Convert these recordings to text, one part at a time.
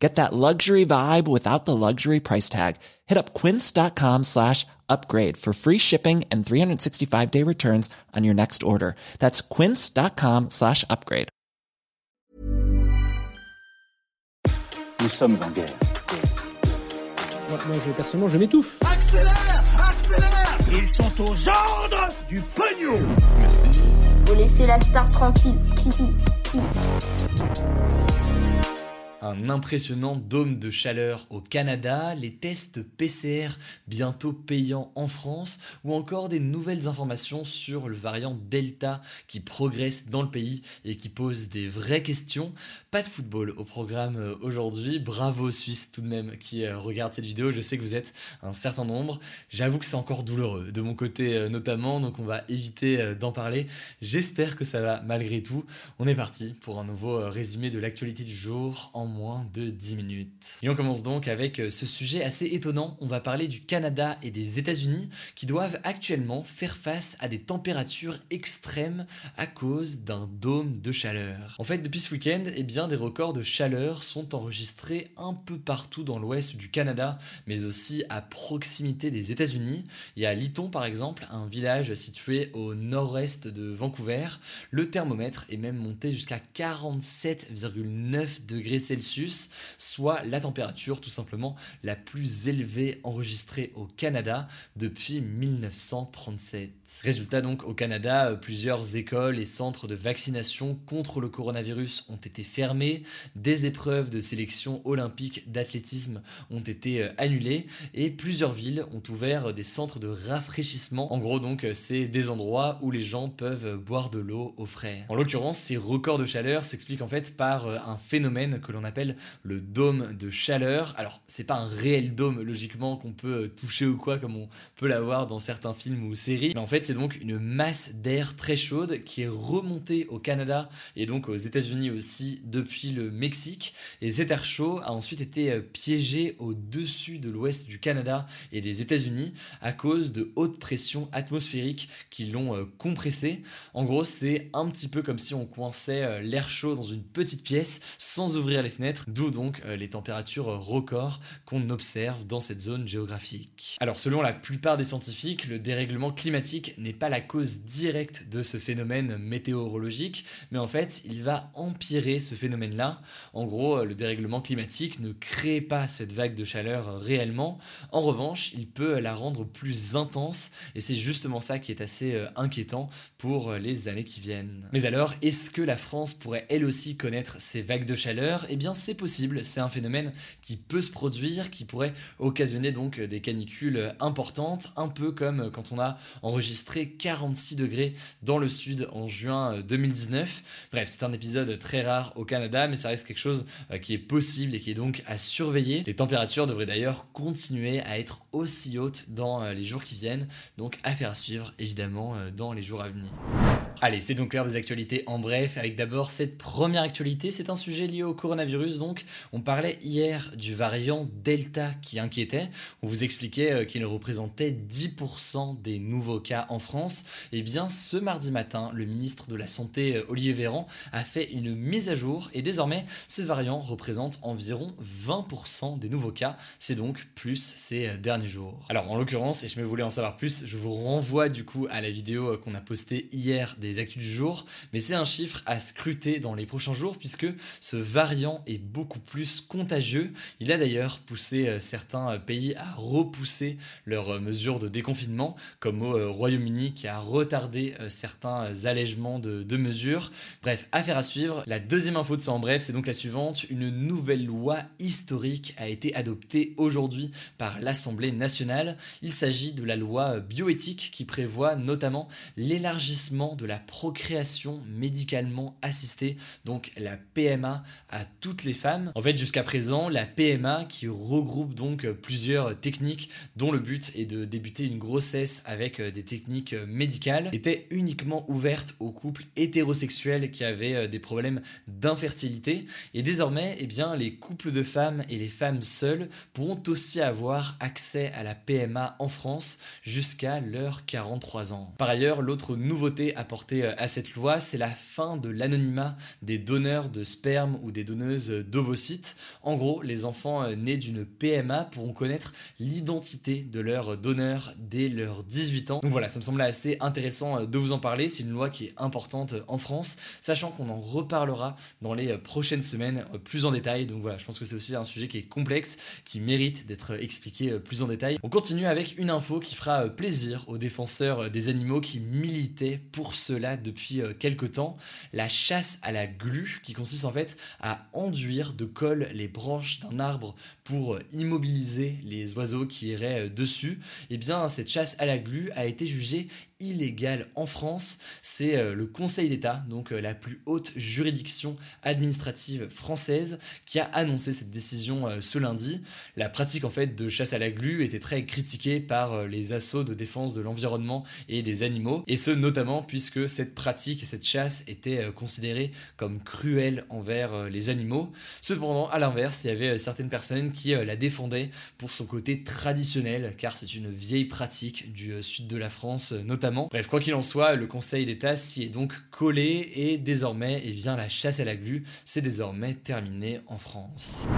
Get that luxury vibe without the luxury price tag. Hit up quince.com slash upgrade for free shipping and 365 day returns on your next order. That's quince.com slash upgrade. Nous sommes en guerre. Moi, moi, je, personnellement, je m'étouffe. Accélère Accélère Ils sont aux ordres du pognon Merci. Faut laisser la star tranquille. Un impressionnant dôme de chaleur au Canada, les tests PCR bientôt payants en France, ou encore des nouvelles informations sur le variant Delta qui progresse dans le pays et qui pose des vraies questions. Pas de football au programme euh, aujourd'hui, bravo Suisse tout de même qui euh, regarde cette vidéo, je sais que vous êtes un certain nombre. J'avoue que c'est encore douloureux, de mon côté euh, notamment, donc on va éviter d'en parler. J'espère que ça va malgré tout. On est parti pour un nouveau résumé de l'actualité du jour moins de 10 minutes. Et on commence donc avec euh, ce sujet assez étonnant. On va parler du Canada et des États-Unis qui doivent actuellement faire face à des températures extrêmes à cause d'un dôme de chaleur. En fait, depuis ce week-end, eh bien, des records de chaleur sont enregistrés un peu partout dans l'ouest du Canada, mais aussi à proximité des États-Unis. Il y a Lytton, par exemple, un village situé au nord-est de Vancouver. Le thermomètre est même monté jusqu'à 47,9 degrés Celsius, soit la température tout simplement la plus élevée enregistrée au Canada depuis 1937. Résultat donc au Canada, euh, plusieurs écoles et centres de vaccination contre le coronavirus ont été fermés, des épreuves de sélection olympique d'athlétisme ont été euh, annulées et plusieurs villes ont ouvert des centres de rafraîchissement. En gros donc euh, c'est des endroits où les gens peuvent boire de l'eau au frais. En l'occurrence, ces records de chaleur s'expliquent en fait par un phénomène que l'on appelle le dôme de chaleur. Alors, c'est pas un réel dôme logiquement qu'on peut toucher ou quoi comme on peut l'avoir dans certains films ou séries, mais en fait, c'est donc une masse d'air très chaude qui est remontée au Canada et donc aux États-Unis aussi depuis le Mexique. Et cet air chaud a ensuite été piégé au-dessus de l'ouest du Canada et des États-Unis à cause de hautes pressions atmosphériques qui l'ont euh, compressé. En gros, c'est un petit peu comme si on coinçait euh, l'air chaud dans une petite pièce sans ouvrir les fenêtres, d'où donc euh, les températures records qu'on observe dans cette zone géographique. Alors selon la plupart des scientifiques, le dérèglement climatique n'est pas la cause directe de ce phénomène météorologique, mais en fait il va empirer ce phénomène-là. En gros, euh, le dérèglement climatique ne crée pas cette vague de chaleur réellement, en revanche il peut la rendre plus intense, et c'est justement ça qui est assez euh, inquiétant pour les années qui viennent. Mais alors, est-ce que la France pourrait elle aussi connaître ces vagues de chaleur? Eh bien c'est possible, c'est un phénomène qui peut se produire, qui pourrait occasionner donc des canicules importantes, un peu comme quand on a enregistré 46 degrés dans le sud en juin 2019. Bref, c'est un épisode très rare au Canada, mais ça reste quelque chose euh, qui est possible et qui est donc à surveiller. Les températures devraient d'ailleurs continuer à être aussi hautes dans euh, les jours qui viennent, donc à suivre évidemment euh, dans les jours à venir. Allez, c'est donc l'heure des actualités en bref, avec d'abord cette première actualité, c'est un sujet lié au coronavirus donc. On parlait hier du variant Delta qui inquiétait, on vous expliquait euh, qu'il représentait 10% des nouveaux cas en France. Et eh bien ce mardi matin, le ministre de la Santé euh, Olivier Véran a fait une mise à jour et désormais ce variant représente environ 20% des nouveaux cas, c'est donc plus ces euh, derniers jours. Alors en l'occurrence, et je me voulais en savoir plus, je vous renvoie du coup à la vidéo qu'on a postée hier des actus du jour, mais c'est un chiffre à scruter dans les prochains jours puisque ce variant est beaucoup plus contagieux. Il a d'ailleurs poussé euh, certains euh, pays à repousser leurs euh, mesures de déconfinement, comme au Royaume-Uni qui a retardé certains allègements de, de mesures. Bref, affaire à suivre. La deuxième info de ça en bref, c'est donc la suivante. Une nouvelle loi historique a été adoptée aujourd'hui par l'Assemblée nationale. Il s'agit de la loi bioéthique qui prévoit notamment l'élargissement de la la procréation médicalement assistée, donc la PMA, à toutes les femmes. En fait, jusqu'à présent, la PMA, qui regroupe donc plusieurs techniques dont le but est de débuter une grossesse avec des techniques médicales, était uniquement ouverte aux couples hétérosexuels qui avaient des problèmes d'infertilité. Et désormais, eh bien, les couples de femmes et les femmes seules pourront aussi avoir accès à la PMA en France jusqu'à leurs 43 ans. Par ailleurs, l'autre nouveauté apportée euh, à cette loi, c'est la fin de l'anonymat des donneurs de sperme ou des donneuses d'ovocytes. En gros, les enfants euh, nés d'une PMA pourront connaître l'identité de leur donneur dès leurs 18 ans. Donc voilà, ça me semble assez intéressant euh, de vous en parler. C'est une loi qui est importante en France, sachant qu'on en reparlera dans les prochaines semaines plus en détail. Donc voilà, je pense que c'est aussi un sujet qui est complexe, qui mérite d'être expliqué plus en détail. On continue avec une info qui fera plaisir aux défenseurs des animaux qui militaient pour depuis quelque temps. La chasse à la glu, qui consiste en fait à enduire de colle les branches d'un arbre pour immobiliser les oiseaux qui iraient dessus. Et eh bien, cette chasse à la glu a été jugée illégale en France. C'est euh, le Conseil d'État, donc euh, la plus haute juridiction administrative française, qui a annoncé cette décision euh, ce lundi. La pratique en fait de chasse à la glu était très critiquée par les assauts de défense de l'environnement et des animaux, et ce notamment puisque cette pratique et cette chasse étaient considérées comme cruelles envers les animaux. Cependant, à l'inverse, il y avait certaines personnes qui la défendaient pour son côté traditionnel, car c'est une vieille pratique du sud de la France notamment Bref, quoi qu'il en soit, le Conseil d'État s'y est donc collé et désormais, eh bien, la chasse à la glu, c'est désormais terminé en France.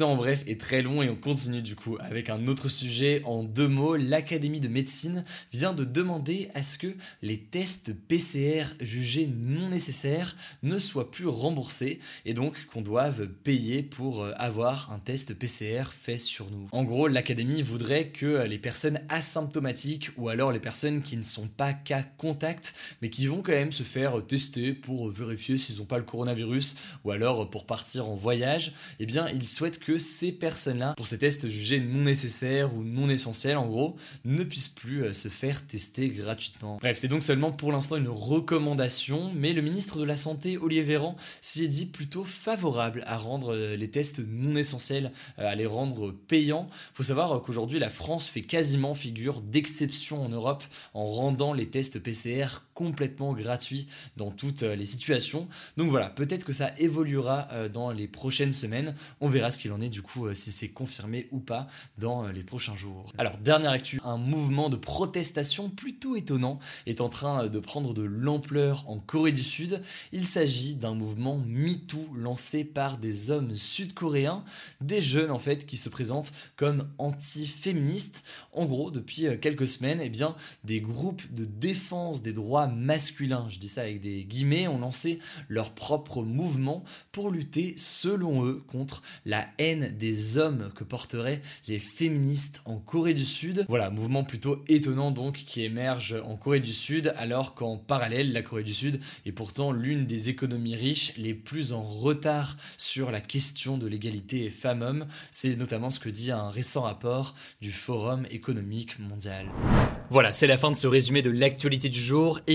En bref est très long et on continue du coup avec un autre sujet en deux mots. L'Académie de médecine vient de demander à ce que les tests PCR jugés non nécessaires ne soient plus remboursés et donc qu'on doive payer pour euh, avoir un test PCR fait sur nous. En gros, l'Académie voudrait que les personnes asymptomatiques ou alors les personnes qui ne sont pas cas contact mais qui vont quand même se faire tester pour vérifier s'ils n'ont pas le coronavirus ou alors pour partir en voyage, eh bien ils souhaitent que ces personnes-là, pour ces tests jugés non nécessaires ou non essentiels en gros, ne puissent plus euh, se faire tester gratuitement. Bref, c'est donc seulement pour l'instant une recommandation, mais le ministre de la Santé, Olivier Véran, s'y est dit plutôt favorable à rendre euh, les tests non essentiels, euh, à les rendre payants. Faut savoir qu'aujourd'hui, la France fait quasiment figure d'exception en Europe en rendant les tests PCR complètement gratuits dans toutes les situations. Donc voilà, peut-être que ça évoluera dans les prochaines semaines. On verra ce qu'il en est du coup euh, si c'est confirmé ou pas dans euh, les prochains jours. Alors dernière actu, un mouvement de protestation plutôt étonnant est en train euh, de prendre de l'ampleur en Corée du Sud. Il s'agit d'un mouvement MeToo lancé par des hommes sud-coréens, des jeunes en fait qui se présentent comme anti-féministes. En gros, depuis quelques semaines, eh bien, des groupes de défense des droits masculins, je dis ça avec des guillemets, ont lancé leur propre mouvement pour lutter selon eux contre la haine des hommes que porteraient les féministes en Corée du Sud. Voilà, mouvement plutôt étonnant donc qui émerge en Corée du Sud alors qu'en parallèle la Corée du Sud est pourtant l'une des économies riches les plus en retard sur la question de l'égalité femmes-hommes. C'est notamment ce que dit un récent rapport du Forum économique mondial. Voilà, c'est la fin de ce résumé de l'actualité du jour.